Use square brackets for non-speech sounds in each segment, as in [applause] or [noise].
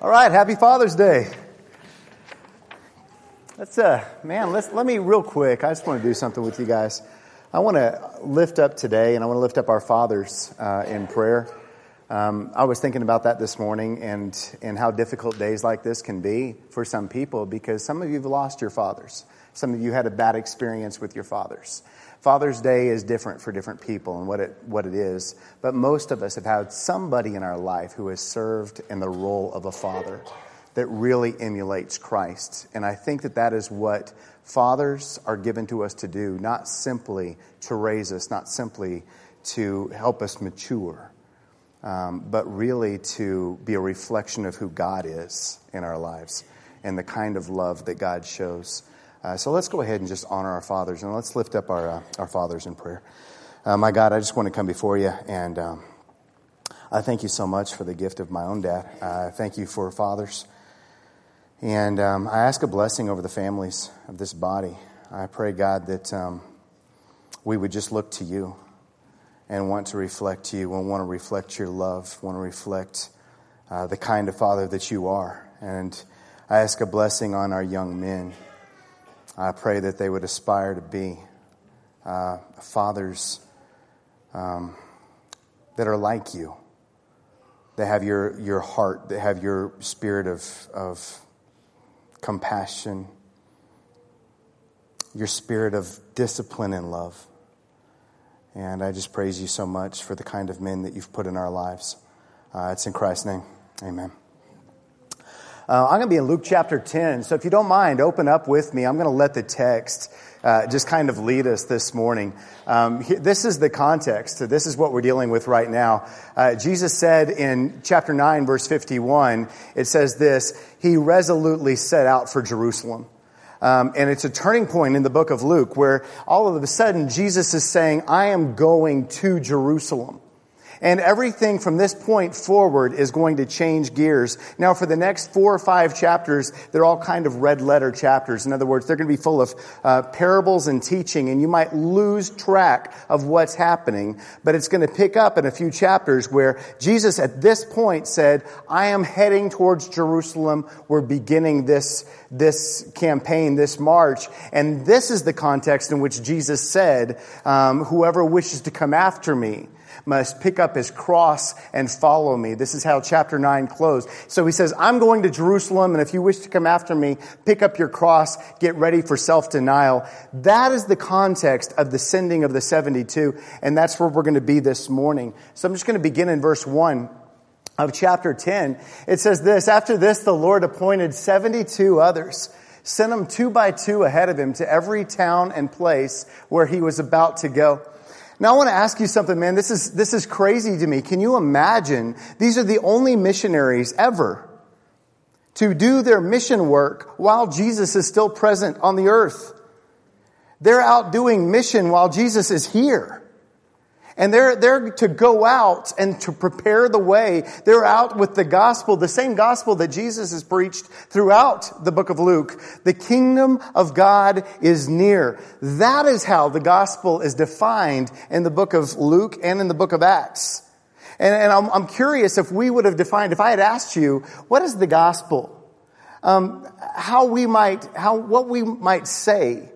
All right, happy Father's Day. Let's, uh, man, let's, let me real quick. I just want to do something with you guys. I want to lift up today, and I want to lift up our fathers uh, in prayer. Um, I was thinking about that this morning and, and how difficult days like this can be for some people because some of you have lost your fathers. Some of you had a bad experience with your fathers. Father's Day is different for different people and what it, what it is, but most of us have had somebody in our life who has served in the role of a father that really emulates Christ. And I think that that is what fathers are given to us to do, not simply to raise us, not simply to help us mature, um, but really to be a reflection of who God is in our lives and the kind of love that God shows. Uh, so let's go ahead and just honor our fathers and let's lift up our, uh, our fathers in prayer. Uh, my God, I just want to come before you and um, I thank you so much for the gift of my own dad. Uh, thank you for fathers. And um, I ask a blessing over the families of this body. I pray, God, that um, we would just look to you and want to reflect you and want to reflect your love, want to reflect uh, the kind of father that you are. And I ask a blessing on our young men. I pray that they would aspire to be uh, fathers um, that are like you, that have your, your heart, that have your spirit of, of compassion, your spirit of discipline and love. And I just praise you so much for the kind of men that you've put in our lives. Uh, it's in Christ's name. Amen. Uh, I'm going to be in Luke chapter 10. So if you don't mind, open up with me. I'm going to let the text uh, just kind of lead us this morning. Um, this is the context. This is what we're dealing with right now. Uh, Jesus said in chapter 9, verse 51, it says this He resolutely set out for Jerusalem. Um, and it's a turning point in the book of Luke where all of a sudden Jesus is saying, I am going to Jerusalem. And everything from this point forward is going to change gears. Now, for the next four or five chapters, they're all kind of red letter chapters. In other words, they're going to be full of uh, parables and teaching, and you might lose track of what's happening. But it's going to pick up in a few chapters where Jesus at this point said, I am heading towards Jerusalem. We're beginning this, this campaign, this march. And this is the context in which Jesus said, um, whoever wishes to come after me, must pick up his cross and follow me. This is how chapter 9 closed. So he says, I'm going to Jerusalem, and if you wish to come after me, pick up your cross, get ready for self-denial. That is the context of the sending of the 72, and that's where we're going to be this morning. So I'm just going to begin in verse 1 of chapter 10. It says this, After this, the Lord appointed 72 others sent them two by two ahead of him to every town and place where he was about to go. Now I want to ask you something, man. This is, this is crazy to me. Can you imagine? These are the only missionaries ever to do their mission work while Jesus is still present on the earth. They're out doing mission while Jesus is here. And they're, they're to go out and to prepare the way. They're out with the gospel, the same gospel that Jesus has preached throughout the book of Luke. The kingdom of God is near. That is how the gospel is defined in the book of Luke and in the book of Acts. And, and I'm, I'm, curious if we would have defined, if I had asked you, what is the gospel? Um, how we might, how, what we might say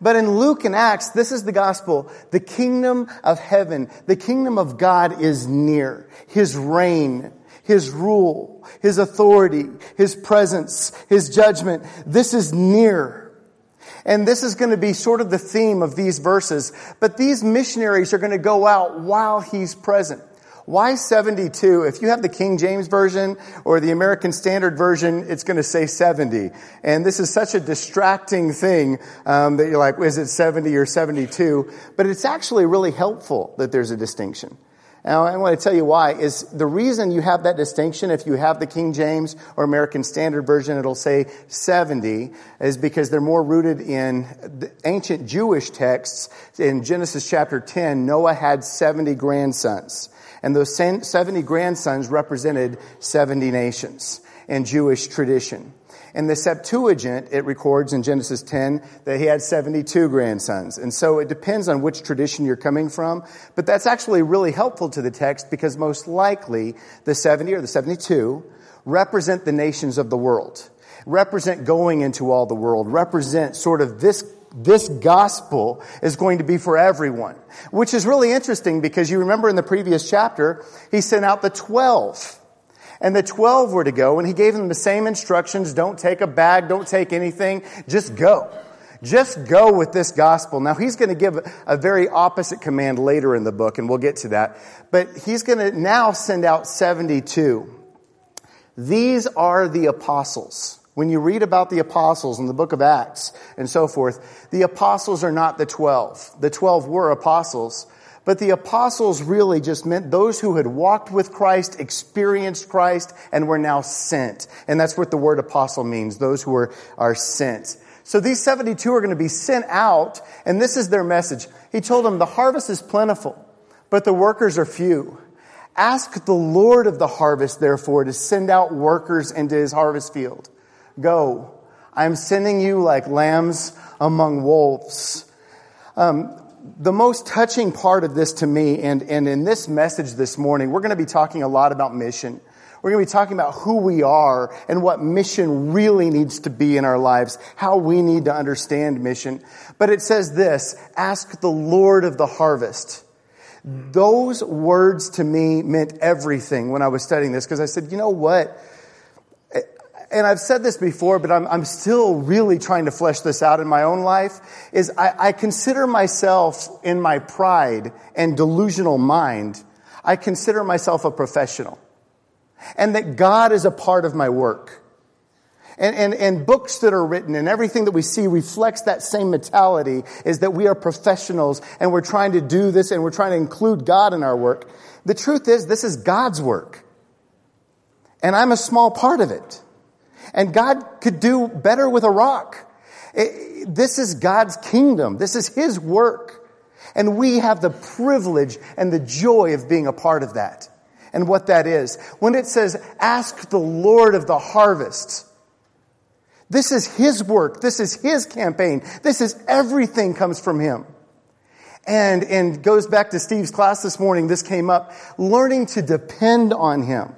but in Luke and Acts, this is the gospel. The kingdom of heaven, the kingdom of God is near. His reign, His rule, His authority, His presence, His judgment. This is near. And this is going to be sort of the theme of these verses. But these missionaries are going to go out while He's present. Why 72? If you have the King James Version or the American Standard Version, it's going to say 70. And this is such a distracting thing um, that you're like, is it 70 or 72? But it's actually really helpful that there's a distinction. Now, I want to tell you why is the reason you have that distinction, if you have the King James or American Standard Version, it'll say 70, is because they're more rooted in ancient Jewish texts. In Genesis chapter 10, Noah had 70 grandsons. And those 70 grandsons represented 70 nations in Jewish tradition. In the Septuagint, it records in Genesis 10 that he had 72 grandsons. And so it depends on which tradition you're coming from. But that's actually really helpful to the text because most likely the 70 or the 72 represent the nations of the world, represent going into all the world, represent sort of this this gospel is going to be for everyone, which is really interesting because you remember in the previous chapter, he sent out the 12. And the 12 were to go and he gave them the same instructions. Don't take a bag. Don't take anything. Just go. Just go with this gospel. Now he's going to give a very opposite command later in the book and we'll get to that. But he's going to now send out 72. These are the apostles. When you read about the apostles in the book of Acts and so forth, the apostles are not the 12. The 12 were apostles, but the apostles really just meant those who had walked with Christ, experienced Christ, and were now sent. And that's what the word apostle means, those who are, are sent. So these 72 are going to be sent out, and this is their message. He told them, the harvest is plentiful, but the workers are few. Ask the Lord of the harvest, therefore, to send out workers into his harvest field. Go. I'm sending you like lambs among wolves. Um, the most touching part of this to me, and, and in this message this morning, we're going to be talking a lot about mission. We're going to be talking about who we are and what mission really needs to be in our lives, how we need to understand mission. But it says this, ask the Lord of the harvest. Those words to me meant everything when I was studying this because I said, you know what? And I've said this before, but I'm, I'm still really trying to flesh this out in my own life, is I, I consider myself in my pride and delusional mind, I consider myself a professional. And that God is a part of my work. And, and, and books that are written and everything that we see reflects that same mentality is that we are professionals and we're trying to do this and we're trying to include God in our work. The truth is, this is God's work. And I'm a small part of it. And God could do better with a rock. This is God's kingdom. This is His work. And we have the privilege and the joy of being a part of that. And what that is. When it says, ask the Lord of the harvest, this is His work. This is His campaign. This is everything comes from Him. And, and goes back to Steve's class this morning. This came up. Learning to depend on Him.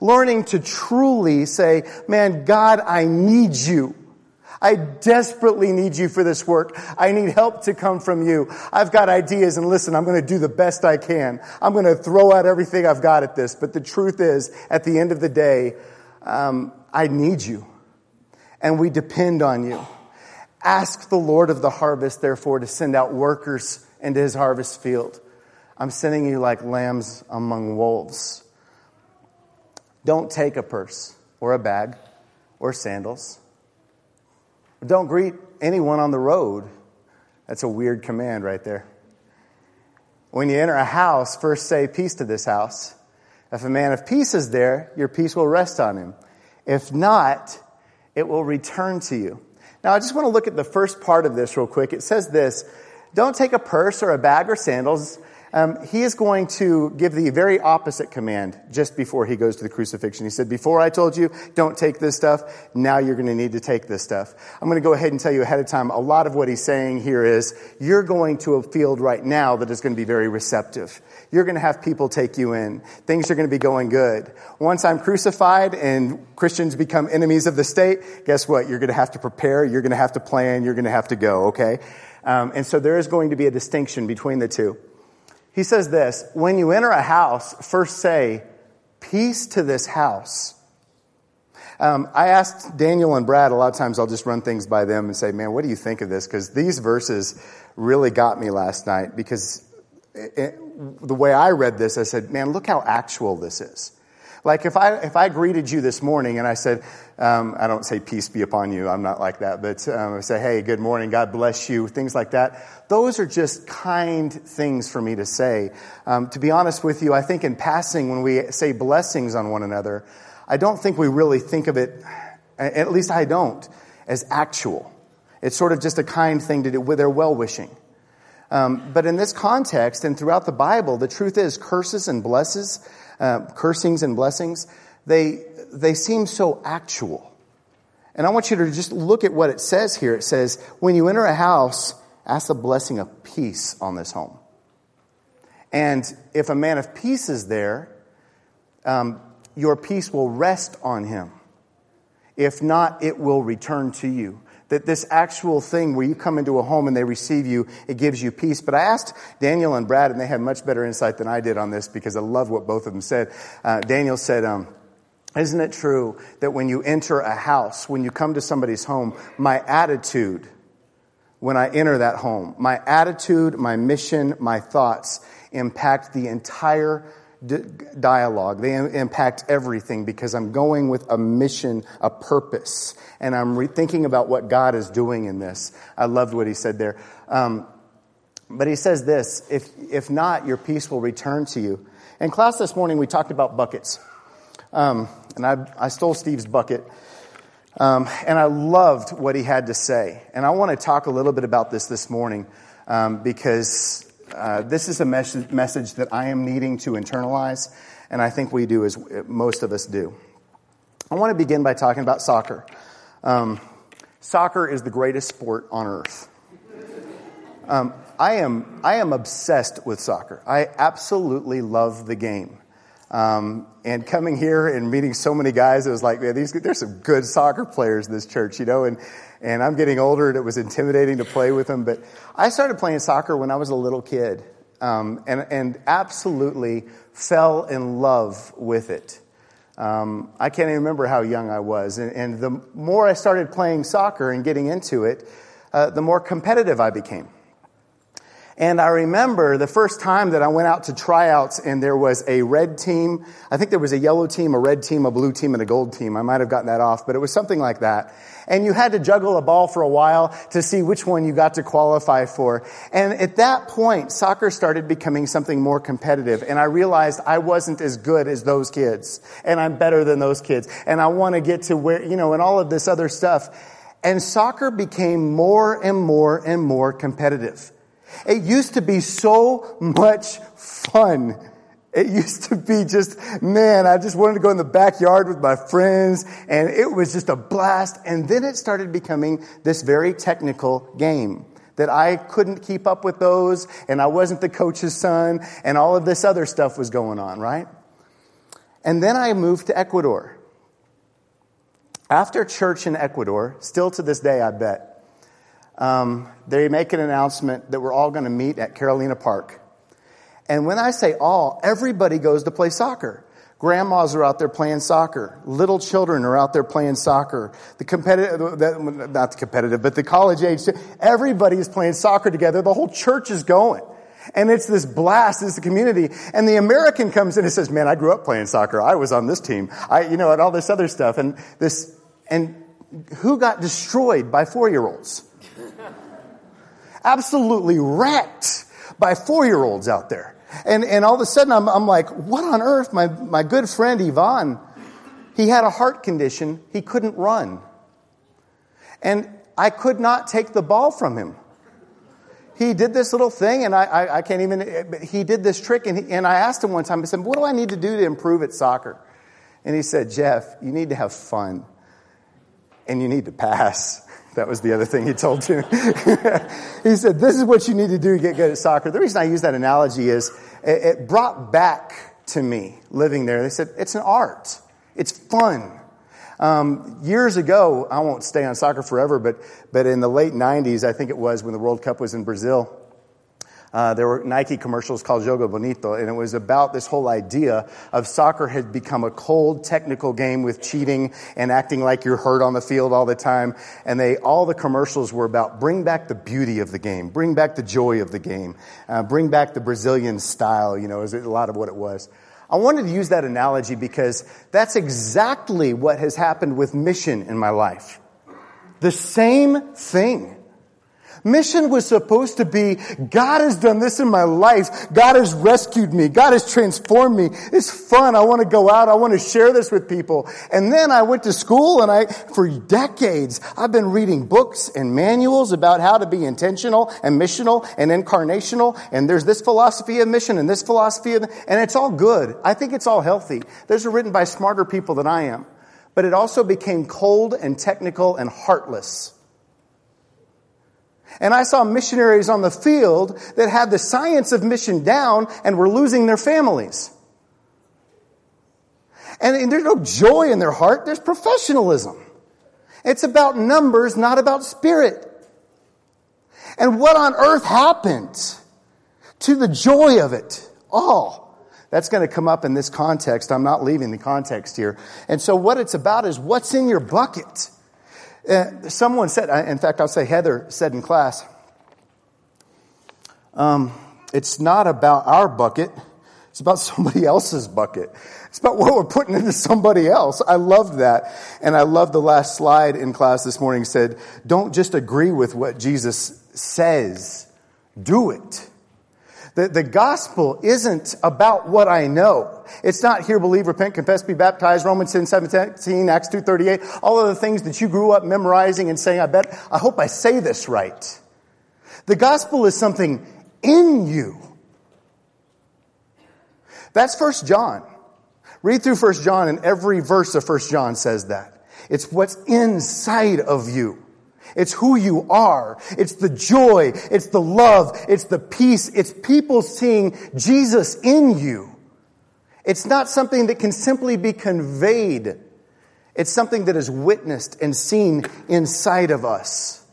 Learning to truly say, man, God, I need you. I desperately need you for this work. I need help to come from you. I've got ideas and listen, I'm going to do the best I can. I'm going to throw out everything I've got at this. But the truth is, at the end of the day, um, I need you. And we depend on you. Ask the Lord of the harvest, therefore, to send out workers into his harvest field. I'm sending you like lambs among wolves. Don't take a purse or a bag or sandals. Don't greet anyone on the road. That's a weird command right there. When you enter a house, first say peace to this house. If a man of peace is there, your peace will rest on him. If not, it will return to you. Now, I just want to look at the first part of this real quick. It says this Don't take a purse or a bag or sandals um, he is going to give the very opposite command just before he goes to the crucifixion. He said, Before I told you, don't take this stuff, now you're going to need to take this stuff. I'm going to go ahead and tell you ahead of time, a lot of what he's saying here is, you're going to a field right now that is going to be very receptive. You're going to have people take you in. Things are going to be going good. Once I'm crucified and Christians become enemies of the state, guess what? You're going to have to prepare, you're going to have to plan, you're going to have to go, okay? Um, and so there is going to be a distinction between the two. He says this When you enter a house, first say, Peace to this house. Um, I asked Daniel and Brad, a lot of times I'll just run things by them and say, Man, what do you think of this? Because these verses really got me last night because it, it, the way I read this, I said, Man, look how actual this is. Like if I, if I greeted you this morning and I said, um, I don't say peace be upon you, I'm not like that, but um, I say, hey, good morning, God bless you, things like that. Those are just kind things for me to say. Um, to be honest with you, I think in passing, when we say blessings on one another, I don't think we really think of it, at least I don't, as actual. It's sort of just a kind thing to do with their well wishing. Um, but in this context and throughout the Bible, the truth is curses and blesses uh, cursings and blessings, they, they seem so actual. And I want you to just look at what it says here. It says, when you enter a house, ask the blessing of peace on this home. And if a man of peace is there, um, your peace will rest on him. If not, it will return to you. That this actual thing where you come into a home and they receive you, it gives you peace. But I asked Daniel and Brad, and they had much better insight than I did on this because I love what both of them said. Uh, Daniel said, um, isn't it true that when you enter a house, when you come to somebody's home, my attitude when I enter that home, my attitude, my mission, my thoughts impact the entire dialogue. They impact everything because I'm going with a mission, a purpose, and I'm thinking about what God is doing in this. I loved what he said there. Um, but he says this if, if not, your peace will return to you. In class this morning, we talked about buckets. Um, and I, I stole Steve's bucket. Um, and I loved what he had to say. And I want to talk a little bit about this this morning um, because uh, this is a mes- message that I am needing to internalize, and I think we do as most of us do. I want to begin by talking about soccer. Um, soccer is the greatest sport on earth. Um, I am I am obsessed with soccer. I absolutely love the game. Um, and coming here and meeting so many guys, it was like, man, these, there's some good soccer players in this church, you know, and, and I'm getting older and it was intimidating to play with them. But I started playing soccer when I was a little kid, um, and, and absolutely fell in love with it. Um, I can't even remember how young I was. And, and, the more I started playing soccer and getting into it, uh, the more competitive I became. And I remember the first time that I went out to tryouts and there was a red team. I think there was a yellow team, a red team, a blue team, and a gold team. I might have gotten that off, but it was something like that. And you had to juggle a ball for a while to see which one you got to qualify for. And at that point, soccer started becoming something more competitive. And I realized I wasn't as good as those kids. And I'm better than those kids. And I want to get to where, you know, and all of this other stuff. And soccer became more and more and more competitive. It used to be so much fun. It used to be just, man, I just wanted to go in the backyard with my friends and it was just a blast. And then it started becoming this very technical game that I couldn't keep up with those and I wasn't the coach's son and all of this other stuff was going on, right? And then I moved to Ecuador. After church in Ecuador, still to this day, I bet, um, they make an announcement that we're all going to meet at Carolina Park. And when I say all, everybody goes to play soccer. Grandmas are out there playing soccer. Little children are out there playing soccer. The competitive, not the competitive, but the college age, everybody is playing soccer together. The whole church is going. And it's this blast, it's the community. And the American comes in and says, man, I grew up playing soccer. I was on this team. I, you know, and all this other stuff. And this, and who got destroyed by four year olds? Absolutely wrecked by four year olds out there. And, and all of a sudden I'm, I'm like, what on earth? My, my good friend Yvonne, he had a heart condition. He couldn't run. And I could not take the ball from him. He did this little thing, and I, I, I can't even, he did this trick, and, he, and I asked him one time, I said, What do I need to do to improve at soccer? And he said, Jeff, you need to have fun, and you need to pass. That was the other thing he told me. [laughs] he said, This is what you need to do to get good at soccer. The reason I use that analogy is it, it brought back to me living there. They said, It's an art, it's fun. Um, years ago, I won't stay on soccer forever, but, but in the late 90s, I think it was when the World Cup was in Brazil, uh, there were Nike commercials called Jogo Bonito, and it was about this whole idea of soccer had become a cold, technical game with cheating and acting like you're hurt on the field all the time. And they, all the commercials were about bring back the beauty of the game, bring back the joy of the game, uh, bring back the Brazilian style, you know, is a lot of what it was. I wanted to use that analogy because that's exactly what has happened with mission in my life. The same thing. Mission was supposed to be, God has done this in my life. God has rescued me. God has transformed me. It's fun. I want to go out. I want to share this with people. And then I went to school and I, for decades, I've been reading books and manuals about how to be intentional and missional and incarnational. And there's this philosophy of mission and this philosophy of, and it's all good. I think it's all healthy. Those are written by smarter people than I am. But it also became cold and technical and heartless. And I saw missionaries on the field that had the science of mission down and were losing their families. And there's no joy in their heart, there's professionalism. It's about numbers, not about spirit. And what on earth happened to the joy of it all? That's going to come up in this context. I'm not leaving the context here. And so what it's about is what's in your bucket. Uh, someone said, in fact, I'll say Heather said in class, um, it's not about our bucket. It's about somebody else's bucket. It's about what we're putting into somebody else. I loved that. And I love the last slide in class this morning said, don't just agree with what Jesus says. Do it. The, the gospel isn't about what I know. It's not hear, believe, repent, confess, be baptized, Romans 10, 17, Acts 2, 38, all of the things that you grew up memorizing and saying, I bet, I hope I say this right. The gospel is something in you. That's First John. Read through First John and every verse of First John says that. It's what's inside of you. It's who you are. It's the joy. It's the love. It's the peace. It's people seeing Jesus in you. It's not something that can simply be conveyed. It's something that is witnessed and seen inside of us.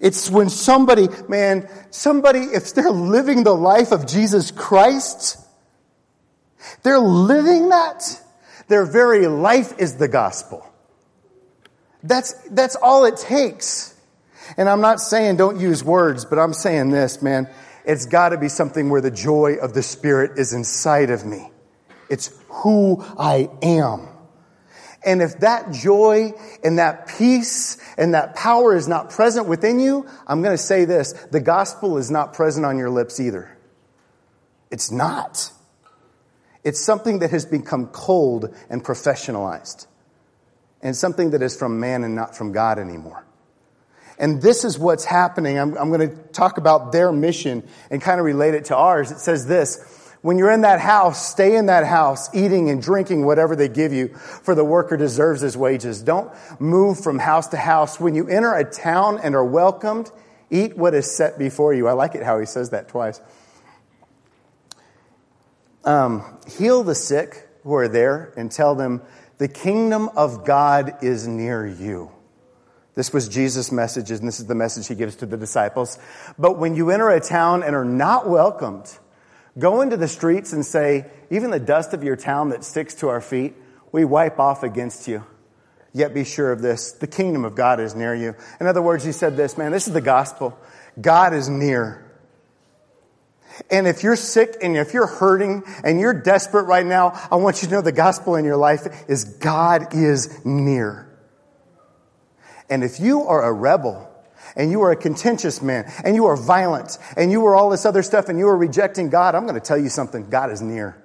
It's when somebody, man, somebody, if they're living the life of Jesus Christ, they're living that, their very life is the gospel. That's, that's all it takes. And I'm not saying don't use words, but I'm saying this, man. It's got to be something where the joy of the Spirit is inside of me. It's who I am. And if that joy and that peace and that power is not present within you, I'm going to say this the gospel is not present on your lips either. It's not. It's something that has become cold and professionalized and something that is from man and not from God anymore. And this is what's happening. I'm, I'm going to talk about their mission and kind of relate it to ours. It says this When you're in that house, stay in that house, eating and drinking whatever they give you, for the worker deserves his wages. Don't move from house to house. When you enter a town and are welcomed, eat what is set before you. I like it how he says that twice. Um, heal the sick who are there and tell them the kingdom of God is near you. This was Jesus' message, and this is the message he gives to the disciples. But when you enter a town and are not welcomed, go into the streets and say, even the dust of your town that sticks to our feet, we wipe off against you. Yet be sure of this the kingdom of God is near you. In other words, he said this, man, this is the gospel. God is near. And if you're sick and if you're hurting and you're desperate right now, I want you to know the gospel in your life is God is near. And if you are a rebel and you are a contentious man and you are violent and you are all this other stuff and you are rejecting God, I'm going to tell you something. God is near.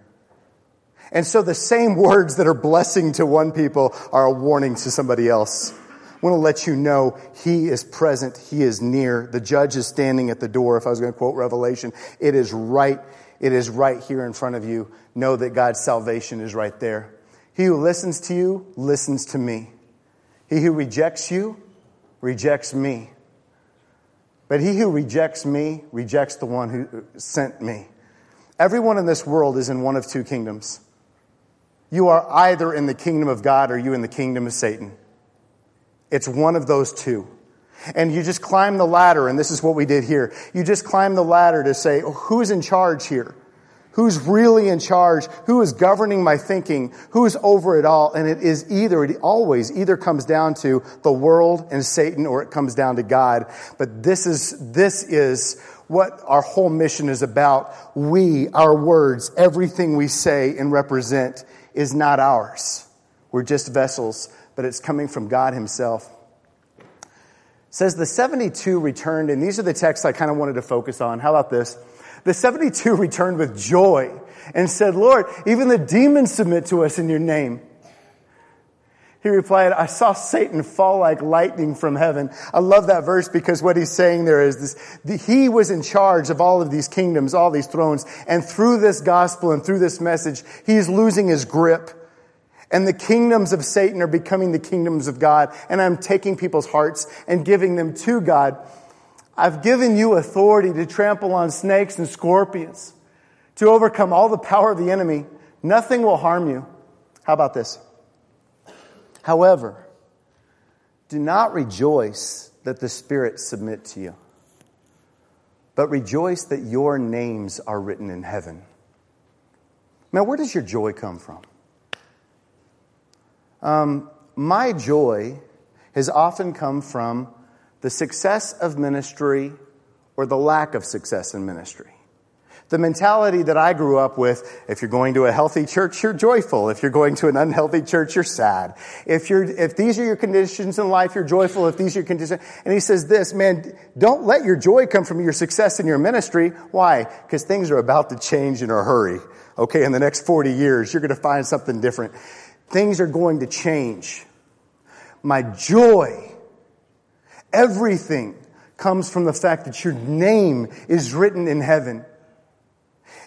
And so the same words that are blessing to one people are a warning to somebody else. Want to let you know He is present. He is near. The judge is standing at the door. If I was going to quote Revelation, it is right. It is right here in front of you. Know that God's salvation is right there. He who listens to you listens to me. He who rejects you rejects me. But he who rejects me rejects the one who sent me. Everyone in this world is in one of two kingdoms. You are either in the kingdom of God or you in the kingdom of Satan. It's one of those two. And you just climb the ladder, and this is what we did here. You just climb the ladder to say, oh, who's in charge here? Who's really in charge? Who is governing my thinking? Who is over it all? And it is either, it always either comes down to the world and Satan or it comes down to God. But this is, this is what our whole mission is about. We, our words, everything we say and represent is not ours. We're just vessels but it's coming from God Himself. It says the 72 returned, and these are the texts I kind of wanted to focus on. How about this? The 72 returned with joy and said, Lord, even the demons submit to us in your name. He replied, I saw Satan fall like lightning from heaven. I love that verse because what he's saying there is this, the, he was in charge of all of these kingdoms, all these thrones. And through this gospel and through this message, he's losing his grip. And the kingdoms of Satan are becoming the kingdoms of God. And I'm taking people's hearts and giving them to God. I've given you authority to trample on snakes and scorpions, to overcome all the power of the enemy. Nothing will harm you. How about this? However, do not rejoice that the spirits submit to you, but rejoice that your names are written in heaven. Now, where does your joy come from? Um, my joy has often come from the success of ministry or the lack of success in ministry. The mentality that I grew up with, if you're going to a healthy church, you're joyful. If you're going to an unhealthy church, you're sad. If you're, if these are your conditions in life, you're joyful. If these are your conditions, and he says this, man, don't let your joy come from your success in your ministry. Why? Because things are about to change in a hurry. Okay, in the next 40 years, you're going to find something different. Things are going to change. My joy, everything comes from the fact that your name is written in heaven.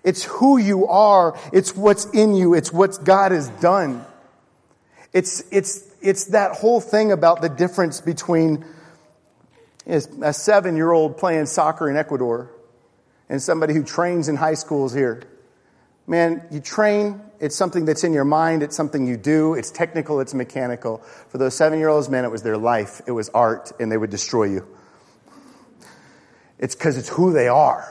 It's who you are. It's what's in you. It's what God has done. It's, it's, it's that whole thing about the difference between a seven year old playing soccer in Ecuador and somebody who trains in high schools here. Man, you train, it's something that's in your mind, it's something you do, it's technical, it's mechanical. For those seven year olds, man, it was their life, it was art, and they would destroy you. It's because it's who they are.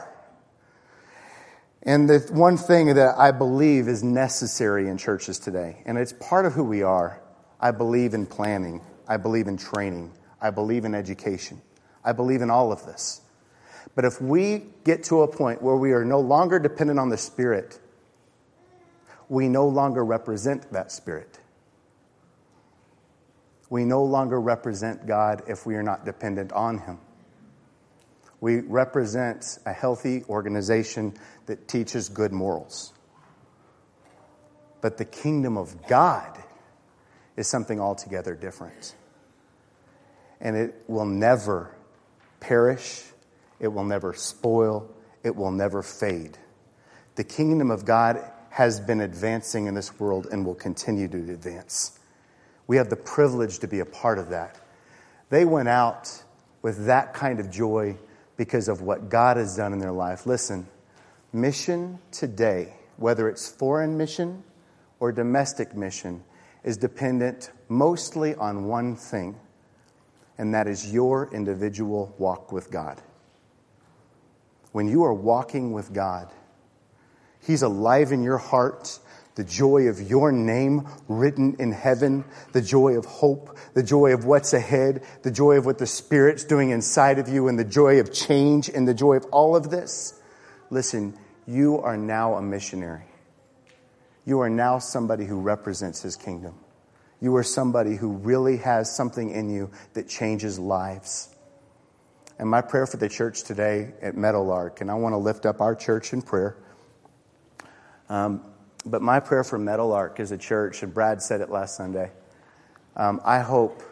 And the one thing that I believe is necessary in churches today, and it's part of who we are, I believe in planning, I believe in training, I believe in education, I believe in all of this. But if we get to a point where we are no longer dependent on the Spirit, we no longer represent that Spirit. We no longer represent God if we are not dependent on Him. We represent a healthy organization that teaches good morals. But the kingdom of God is something altogether different. And it will never perish, it will never spoil, it will never fade. The kingdom of God has been advancing in this world and will continue to advance. We have the privilege to be a part of that. They went out with that kind of joy because of what God has done in their life. Listen, mission today, whether it's foreign mission or domestic mission, is dependent mostly on one thing, and that is your individual walk with God. When you are walking with God, He's alive in your heart the joy of your name written in heaven, the joy of hope, the joy of what's ahead, the joy of what the Spirit's doing inside of you, and the joy of change and the joy of all of this. Listen, you are now a missionary. You are now somebody who represents His kingdom. You are somebody who really has something in you that changes lives. And my prayer for the church today at Meadowlark, and I want to lift up our church in prayer. Um, but my prayer for Meadowlark as a church, and Brad said it last Sunday, um, I hope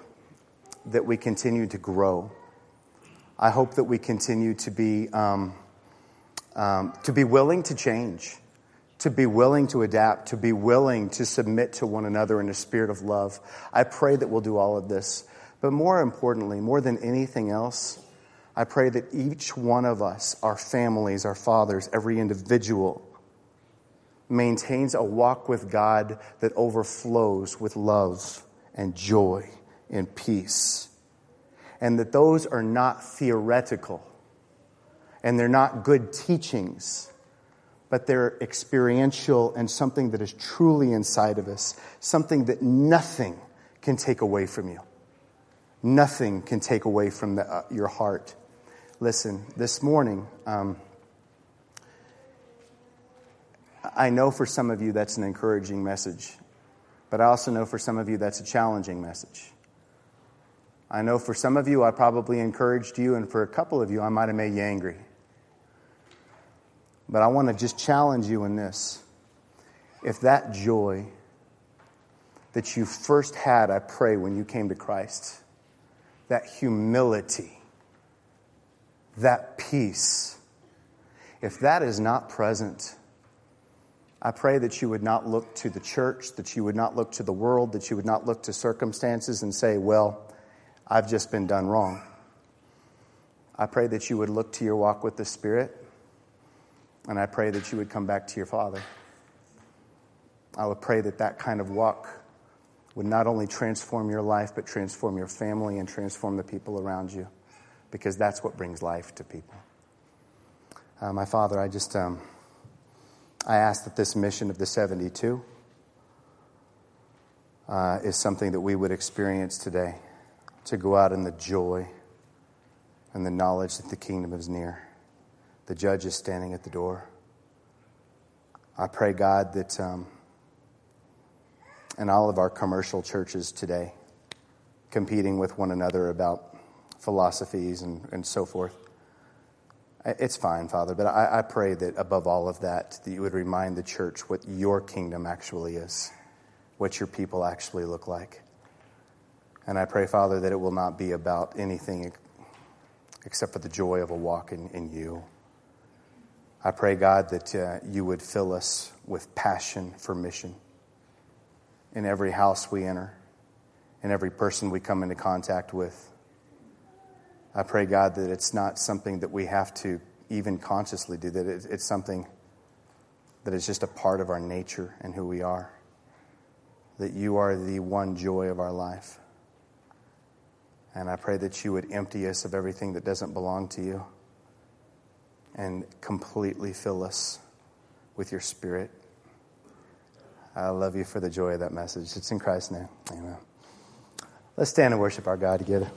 that we continue to grow. I hope that we continue to be, um, um, to be willing to change, to be willing to adapt, to be willing to submit to one another in a spirit of love. I pray that we'll do all of this. But more importantly, more than anything else, I pray that each one of us, our families, our fathers, every individual, maintains a walk with God that overflows with love and joy and peace. And that those are not theoretical and they're not good teachings, but they're experiential and something that is truly inside of us, something that nothing can take away from you. Nothing can take away from the, uh, your heart. Listen, this morning, um, I know for some of you that's an encouraging message, but I also know for some of you that's a challenging message. I know for some of you I probably encouraged you, and for a couple of you I might have made you angry. But I want to just challenge you in this. If that joy that you first had, I pray, when you came to Christ, that humility, that peace, if that is not present, I pray that you would not look to the church, that you would not look to the world, that you would not look to circumstances and say, well, I've just been done wrong. I pray that you would look to your walk with the Spirit, and I pray that you would come back to your Father. I would pray that that kind of walk would not only transform your life, but transform your family and transform the people around you, because that's what brings life to people. Uh, my Father, I just um, I ask that this mission of the 72 uh, is something that we would experience today to go out in the joy and the knowledge that the kingdom is near. The judge is standing at the door. I pray, God, that um, in all of our commercial churches today, competing with one another about philosophies and, and so forth, it's fine, Father, but I, I pray that above all of that, that you would remind the church what your kingdom actually is, what your people actually look like. And I pray, Father, that it will not be about anything except for the joy of a walk in, in you. I pray, God, that uh, you would fill us with passion for mission in every house we enter, in every person we come into contact with. I pray, God, that it's not something that we have to even consciously do, that it's something that is just a part of our nature and who we are. That you are the one joy of our life. And I pray that you would empty us of everything that doesn't belong to you and completely fill us with your spirit. I love you for the joy of that message. It's in Christ's name. Amen. Let's stand and worship our God together.